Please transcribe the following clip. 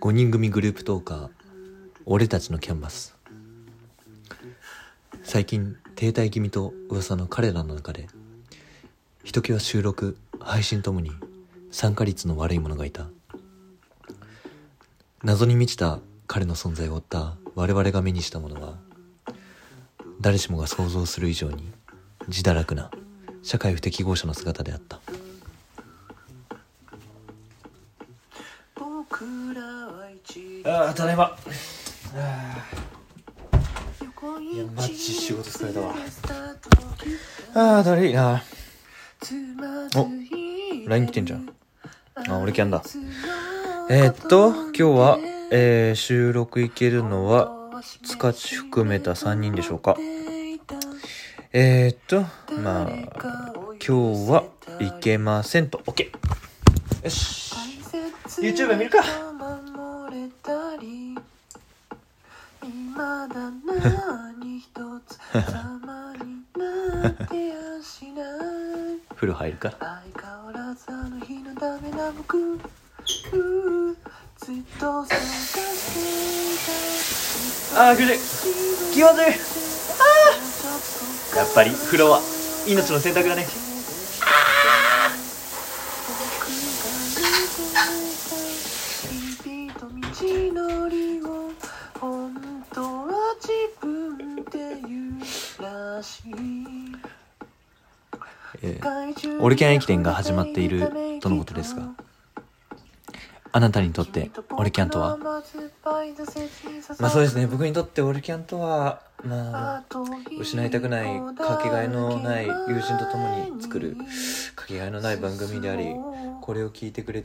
5人組グループトーカー俺たちのキャンバス。最近停滞気味と噂の彼らの中でひときわ収録配信ともに参加率の悪い者がいた。謎に満ちた彼の存在を追った我々が目にしたものは誰しもが想像する以上に自堕落な社会不適合者の姿であった。ああただいま。いやマジ仕事疲れたわ。ああだるいな。お LINE 来てんじゃん。あ俺キャンだ。えー、っと今日は、えー、収録行けるのは塚地含めた3人でしょうか。えー、っとまあ今日はいけませんと。OK よし。YouTube 見るか。風呂入るか？あーぐる。気まずい。あやっぱり風呂は命の選択だね。えー、オルキャン駅伝が始まっているとのことですがあなたにとってオルキャンとは？まあそうですね。僕にとってオルキャンとはまあ失いたくないかけがえのない友人と共に作るかけがえのない番組でありこれを聞いてくれ